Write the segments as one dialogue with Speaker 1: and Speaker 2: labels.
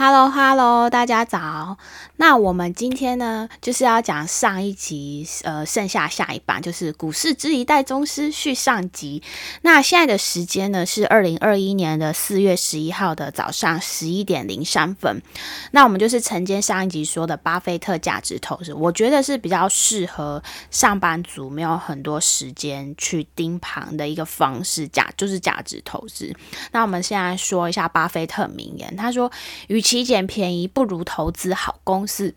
Speaker 1: Hello Hello，大家早。那我们今天呢，就是要讲上一集，呃，剩下下一半就是股市之一代宗师续上集。那现在的时间呢是二零二一年的四月十一号的早上十一点零三分。那我们就是承接上一集说的巴菲特价值投资，我觉得是比较适合上班族没有很多时间去盯盘的一个方式，价就是价值投资。那我们现在说一下巴菲特名言，他说：“与其其捡便宜，不如投资好公司。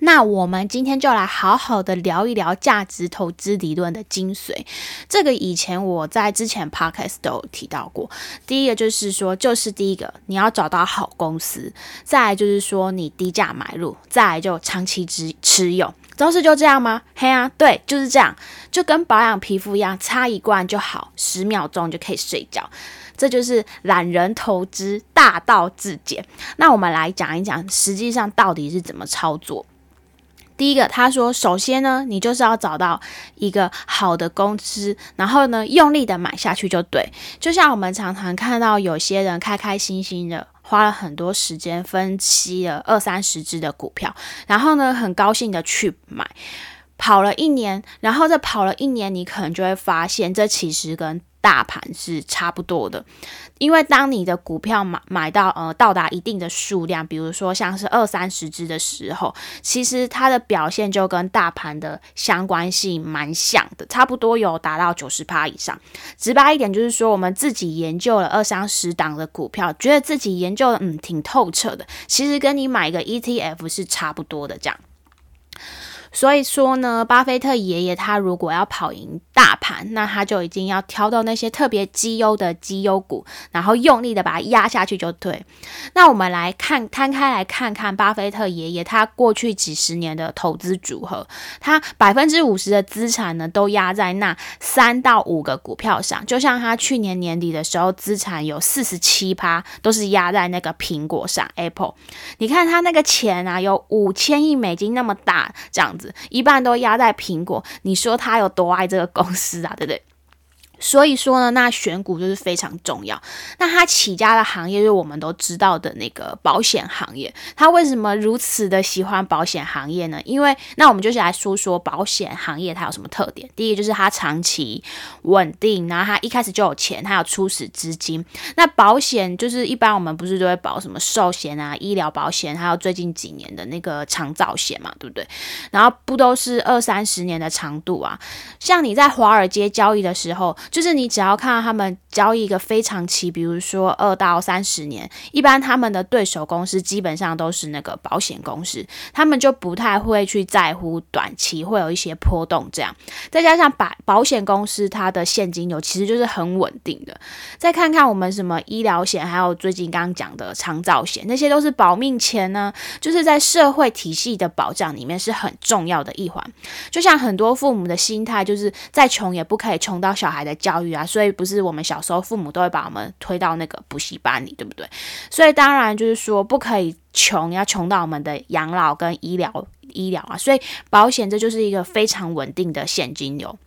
Speaker 1: 那我们今天就来好好的聊一聊价值投资理论的精髓。这个以前我在之前 podcast 都有提到过。第一个就是说，就是第一个你要找到好公司，再来就是说你低价买入，再来就长期持持有。都是就这样吗？嘿啊，对，就是这样，就跟保养皮肤一样，擦一罐就好，十秒钟就可以睡觉。这就是懒人投资大道至简。那我们来讲一讲，实际上到底是怎么操作。第一个，他说，首先呢，你就是要找到一个好的公司，然后呢，用力的买下去就对。就像我们常常看到有些人开开心心的，花了很多时间分析了二三十只的股票，然后呢，很高兴的去买，跑了一年，然后再跑了一年，你可能就会发现，这其实跟大盘是差不多的，因为当你的股票买买到呃到达一定的数量，比如说像是二三十只的时候，其实它的表现就跟大盘的相关性蛮像的，差不多有达到九十趴以上。直白一点就是说，我们自己研究了二三十档的股票，觉得自己研究的嗯挺透彻的，其实跟你买一个 ETF 是差不多的这样。所以说呢，巴菲特爷爷他如果要跑赢大盘，那他就已经要挑到那些特别绩优的绩优股，然后用力的把它压下去就对。那我们来看摊开来看看巴菲特爷爷他过去几十年的投资组合，他百分之五十的资产呢都压在那三到五个股票上，就像他去年年底的时候，资产有四十七趴都是压在那个苹果上 Apple。你看他那个钱啊，有五千亿美金那么大，这样子。一半都压在苹果，你说他有多爱这个公司啊？对不对？所以说呢，那选股就是非常重要。那他起家的行业就是我们都知道的那个保险行业。他为什么如此的喜欢保险行业呢？因为那我们就是来说说保险行业它有什么特点。第一就是它长期稳定，然后它一开始就有钱，它有初始资金。那保险就是一般我们不是都会保什么寿险啊、医疗保险，还有最近几年的那个长照险嘛，对不对？然后不都是二三十年的长度啊？像你在华尔街交易的时候。就是你只要看到他们交易一个非常期，比如说二到三十年，一般他们的对手公司基本上都是那个保险公司，他们就不太会去在乎短期会有一些波动这样。再加上保保险公司它的现金流其实就是很稳定的。再看看我们什么医疗险，还有最近刚刚讲的长照险，那些都是保命钱呢，就是在社会体系的保障里面是很重要的一环。就像很多父母的心态，就是再穷也不可以穷到小孩的。教育啊，所以不是我们小时候父母都会把我们推到那个补习班里，对不对？所以当然就是说不可以穷，要穷到我们的养老跟医疗医疗啊。所以保险这就是一个非常稳定的现金流。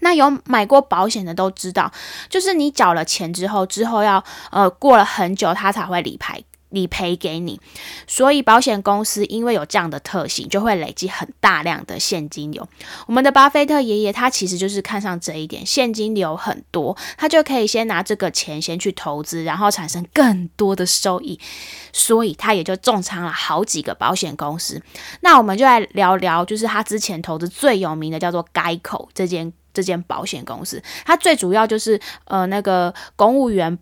Speaker 1: 那有买过保险的都知道，就是你缴了钱之后，之后要呃过了很久，它才会理赔。理赔给你，所以保险公司因为有这样的特性，就会累积很大量的现金流。我们的巴菲特爷爷他其实就是看上这一点，现金流很多，他就可以先拿这个钱先去投资，然后产生更多的收益，所以他也就重仓了好几个保险公司。那我们就来聊聊，就是他之前投资最有名的叫做该口这间这间保险公司，它最主要就是呃那个公务员。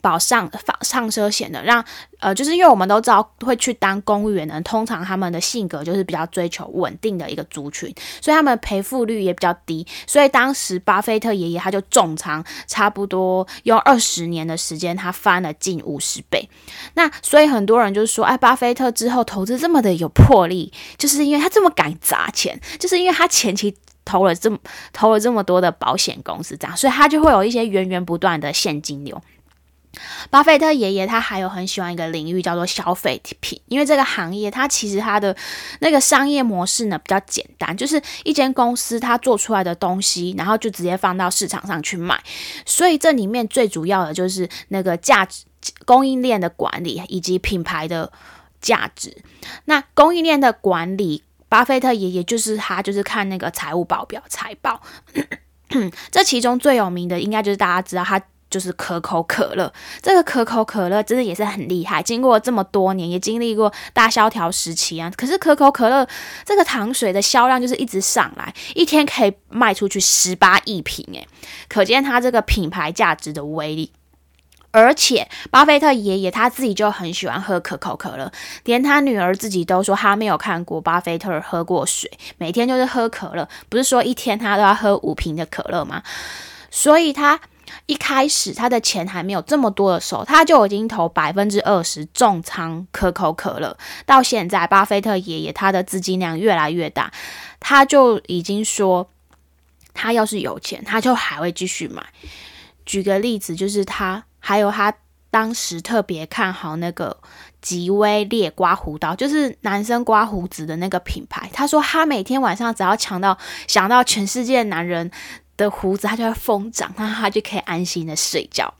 Speaker 1: 保上上车险的，让呃，就是因为我们都知道会去当公务员的，通常他们的性格就是比较追求稳定的一个族群，所以他们赔付率也比较低。所以当时巴菲特爷爷他就重仓，差不多用二十年的时间，他翻了近五十倍。那所以很多人就是说，哎，巴菲特之后投资这么的有魄力，就是因为他这么敢砸钱，就是因为他前期投了这么投了这么多的保险公司，这样，所以他就会有一些源源不断的现金流。巴菲特爷爷他还有很喜欢一个领域叫做消费品，因为这个行业它其实它的那个商业模式呢比较简单，就是一间公司它做出来的东西，然后就直接放到市场上去卖，所以这里面最主要的就是那个价值。供应链的管理以及品牌的价值。那供应链的管理，巴菲特爷爷就是他，就是看那个财务报表、财报。这其中最有名的，应该就是大家知道他。就是可口可乐，这个可口可乐真的也是很厉害。经过这么多年，也经历过大萧条时期啊。可是可口可乐这个糖水的销量就是一直上来，一天可以卖出去十八亿瓶，诶，可见它这个品牌价值的威力。而且巴菲特爷爷他自己就很喜欢喝可口可乐，连他女儿自己都说他没有看过巴菲特喝过水，每天就是喝可乐。不是说一天他都要喝五瓶的可乐吗？所以他。一开始他的钱还没有这么多的时候，他就已经投百分之二十重仓可口可乐。到现在，巴菲特爷爷他的资金量越来越大，他就已经说，他要是有钱，他就还会继续买。举个例子，就是他还有他当时特别看好那个吉威烈刮胡刀，就是男生刮胡子的那个品牌。他说他每天晚上只要抢到想到全世界男人。的胡子，它就会疯长，那它就可以安心的睡觉，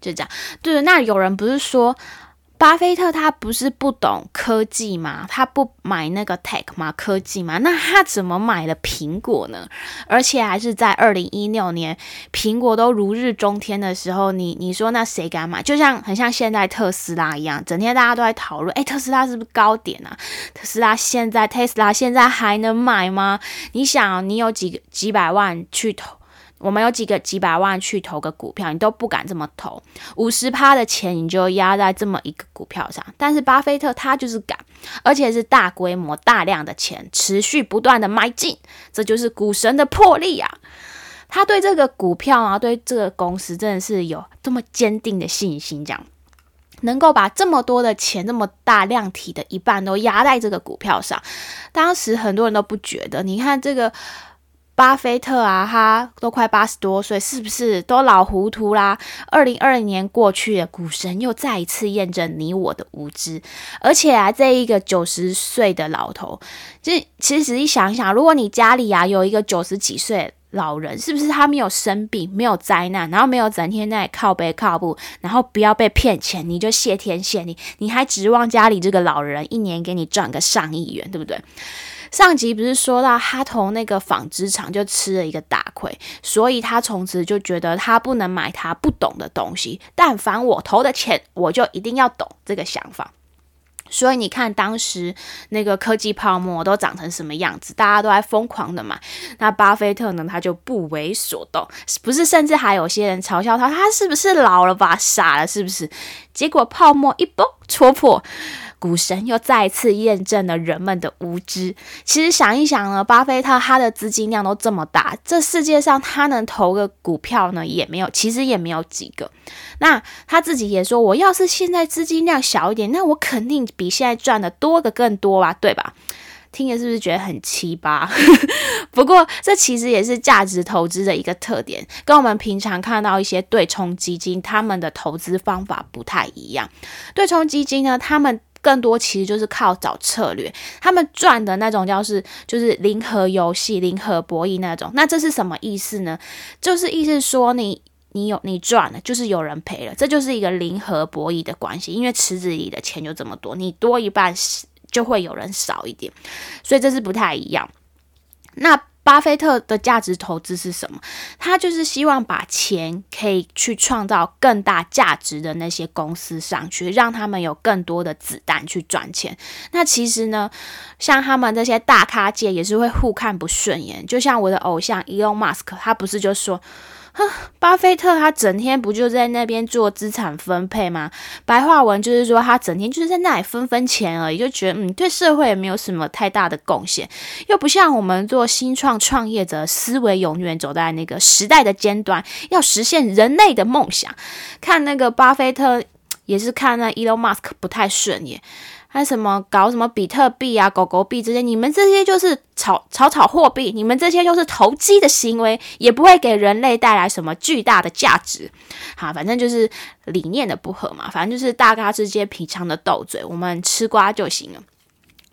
Speaker 1: 就这样。对，那有人不是说？巴菲特他不是不懂科技吗？他不买那个 tech 吗？科技吗？那他怎么买了苹果呢？而且还是在二零一六年，苹果都如日中天的时候，你你说那谁敢买？就像很像现在特斯拉一样，整天大家都在讨论，哎，特斯拉是不是高点啊？特斯拉现在，特斯拉现在还能买吗？你想，你有几个几百万去投？我们有几个几百万去投个股票，你都不敢这么投，五十趴的钱你就压在这么一个股票上。但是巴菲特他就是敢，而且是大规模、大量的钱持续不断的买进，这就是股神的魄力啊！他对这个股票啊，对这个公司真的是有这么坚定的信心，这样能够把这么多的钱、这么大量体的一半都压在这个股票上。当时很多人都不觉得，你看这个。巴菲特啊，他都快八十多岁，是不是都老糊涂啦？二零二零年过去了，股神又再一次验证你我的无知。而且啊，这一个九十岁的老头，就其实一想想，如果你家里啊有一个九十几岁老人，是不是他没有生病，没有灾难，然后没有整天在靠背靠步，然后不要被骗钱，你就谢天谢地，你还指望家里这个老人一年给你赚个上亿元，对不对？上集不是说到他投那个纺织厂就吃了一个大亏，所以他从此就觉得他不能买他不懂的东西，但凡我投的钱，我就一定要懂这个想法。所以你看当时那个科技泡沫都长成什么样子，大家都在疯狂的买。那巴菲特呢，他就不为所动，不是，甚至还有些人嘲笑他，他是不是老了吧，傻了是不是？结果泡沫一崩戳破。股神又再次验证了人们的无知。其实想一想呢，巴菲特他的资金量都这么大，这世界上他能投个股票呢也没有，其实也没有几个。那他自己也说，我要是现在资金量小一点，那我肯定比现在赚的多的更多吧，对吧？听着是不是觉得很奇葩？不过这其实也是价值投资的一个特点，跟我们平常看到一些对冲基金他们的投资方法不太一样。对冲基金呢，他们更多其实就是靠找策略，他们赚的那种叫是就是零和游戏、零和博弈那种。那这是什么意思呢？就是意思说你你有你赚了，就是有人赔了，这就是一个零和博弈的关系。因为池子里的钱就这么多，你多一半就会有人少一点，所以这是不太一样。那。巴菲特的价值投资是什么？他就是希望把钱可以去创造更大价值的那些公司上去，让他们有更多的子弹去赚钱。那其实呢，像他们这些大咖界也是会互看不顺眼。就像我的偶像 Elon Musk，他不是就说。巴菲特他整天不就在那边做资产分配吗？白话文就是说，他整天就是在那里分分钱而已，就觉得嗯，对社会也没有什么太大的贡献，又不像我们做新创创业者，思维永远走在那个时代的尖端，要实现人类的梦想。看那个巴菲特，也是看那 Elon Musk 不太顺眼。还什么搞什么比特币啊、狗狗币这些？你们这些就是炒炒炒货币，你们这些就是投机的行为，也不会给人类带来什么巨大的价值。好，反正就是理念的不合嘛，反正就是大家之间平常的斗嘴，我们吃瓜就行了。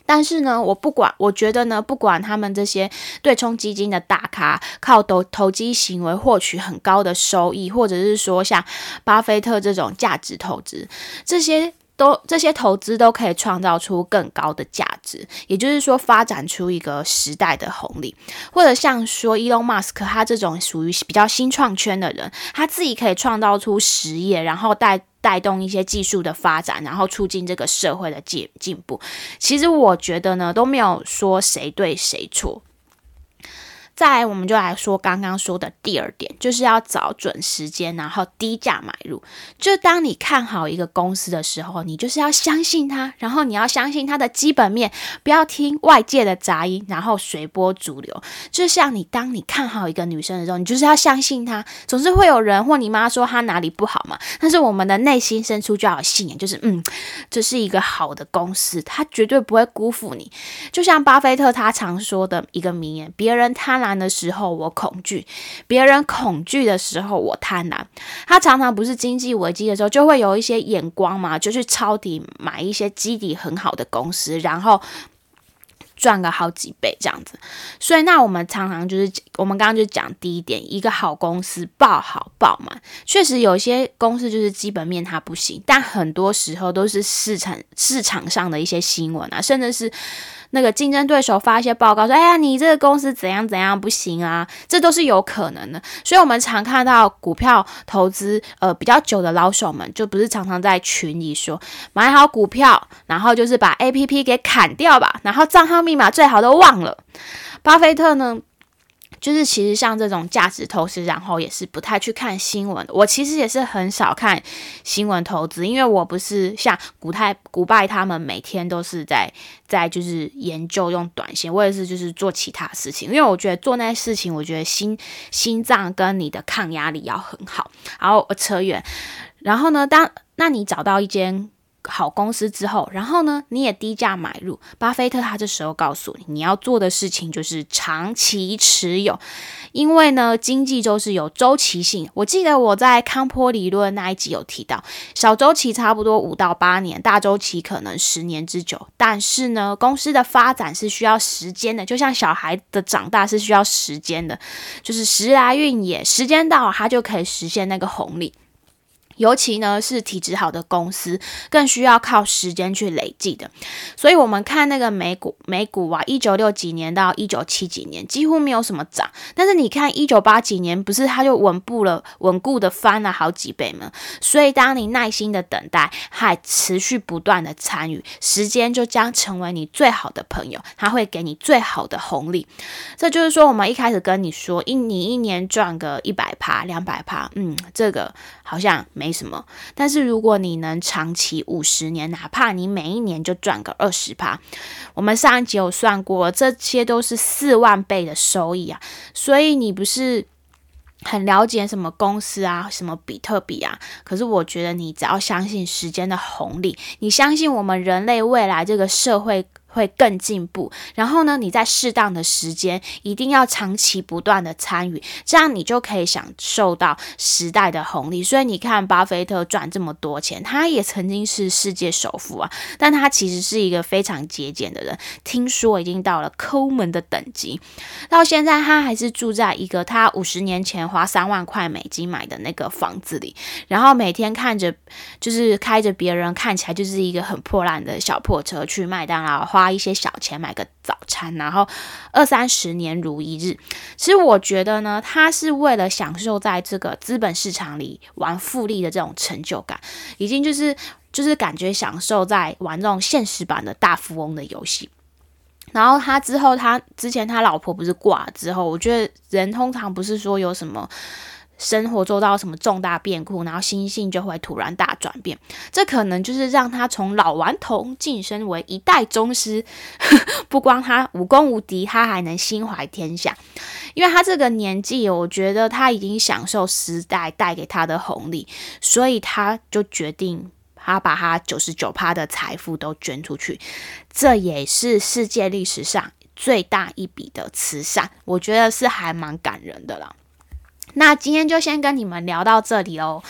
Speaker 1: 但是呢，我不管，我觉得呢，不管他们这些对冲基金的大咖靠投投机行为获取很高的收益，或者是说像巴菲特这种价值投资，这些都这些投资都可以创造出更高的价值，也就是说发展出一个时代的红利，或者像说 Elon Musk 他这种属于比较新创圈的人，他自己可以创造出实业，然后带。带动一些技术的发展，然后促进这个社会的进进步。其实我觉得呢，都没有说谁对谁错。再来，我们就来说刚刚说的第二点，就是要找准时间，然后低价买入。就当你看好一个公司的时候，你就是要相信它，然后你要相信它的基本面，不要听外界的杂音，然后随波逐流。就像你当你看好一个女生的时候，你就是要相信她。总是会有人或你妈说她哪里不好嘛，但是我们的内心深处就要有信念，就是嗯，这是一个好的公司，它绝对不会辜负你。就像巴菲特他常说的一个名言：别人贪婪。的时候我恐惧，别人恐惧的时候我贪婪。他常常不是经济危机的时候，就会有一些眼光嘛，就去抄底买一些基底很好的公司，然后赚个好几倍这样子。所以那我们常常就是我们刚刚就讲第一点，一个好公司爆好爆满，确实有些公司就是基本面它不行，但很多时候都是市场市场上的一些新闻啊，甚至是。那个竞争对手发一些报告说：“哎呀，你这个公司怎样怎样不行啊？”这都是有可能的。所以，我们常看到股票投资呃比较久的老手们，就不是常常在群里说买好股票，然后就是把 A P P 给砍掉吧，然后账号密码最好都忘了。巴菲特呢？就是其实像这种价值投资，然后也是不太去看新闻。我其实也是很少看新闻投资，因为我不是像古泰、古拜他们每天都是在在就是研究用短线，我也是就是做其他事情。因为我觉得做那些事情，我觉得心心脏跟你的抗压力要很好。然后扯远，然后呢，当那你找到一间。好公司之后，然后呢，你也低价买入。巴菲特他这时候告诉你，你要做的事情就是长期持有，因为呢，经济周是有周期性。我记得我在康波理论那一集有提到，小周期差不多五到八年，大周期可能十年之久。但是呢，公司的发展是需要时间的，就像小孩的长大是需要时间的，就是时来运也，时间到了，它就可以实现那个红利。尤其呢是体质好的公司，更需要靠时间去累积的。所以，我们看那个美股，美股啊，一九六几年到一九七几年几乎没有什么涨，但是你看一九八几年，不是它就稳步了，稳固的翻了好几倍吗？所以，当你耐心的等待，还持续不断的参与，时间就将成为你最好的朋友，它会给你最好的红利。这就是说，我们一开始跟你说，一你一年赚个一百趴、两百趴，嗯，这个好像没。没什么，但是如果你能长期五十年，哪怕你每一年就赚个二十趴，我们上一集有算过，这些都是四万倍的收益啊！所以你不是很了解什么公司啊，什么比特币啊？可是我觉得你只要相信时间的红利，你相信我们人类未来这个社会。会更进步，然后呢，你在适当的时间一定要长期不断的参与，这样你就可以享受到时代的红利。所以你看，巴菲特赚这么多钱，他也曾经是世界首富啊，但他其实是一个非常节俭的人。听说已经到了抠门的等级，到现在他还是住在一个他五十年前花三万块美金买的那个房子里，然后每天看着就是开着别人看起来就是一个很破烂的小破车去麦当劳花。花一些小钱买个早餐，然后二三十年如一日。其实我觉得呢，他是为了享受在这个资本市场里玩复利的这种成就感，已经就是就是感觉享受在玩这种现实版的大富翁的游戏。然后他之后，他之前他老婆不是挂之后，我觉得人通常不是说有什么。生活做到什么重大变故，然后心性就会突然大转变。这可能就是让他从老顽童晋升为一代宗师。不光他武功无敌，他还能心怀天下。因为他这个年纪，我觉得他已经享受时代带给他的红利，所以他就决定他把他九十九趴的财富都捐出去。这也是世界历史上最大一笔的慈善，我觉得是还蛮感人的了。那今天就先跟你们聊到这里喽。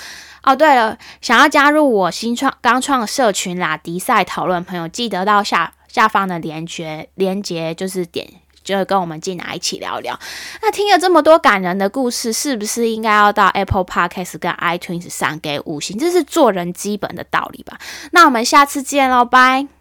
Speaker 1: 哦，对了，想要加入我新创刚创社群啦，迪赛讨论朋友，记得到下。下方的连接连接就是点。就跟我们进来一起聊聊。那听了这么多感人的故事，是不是应该要到 Apple Podcast 跟 iTunes 上给五星？这是做人基本的道理吧？那我们下次见喽，拜。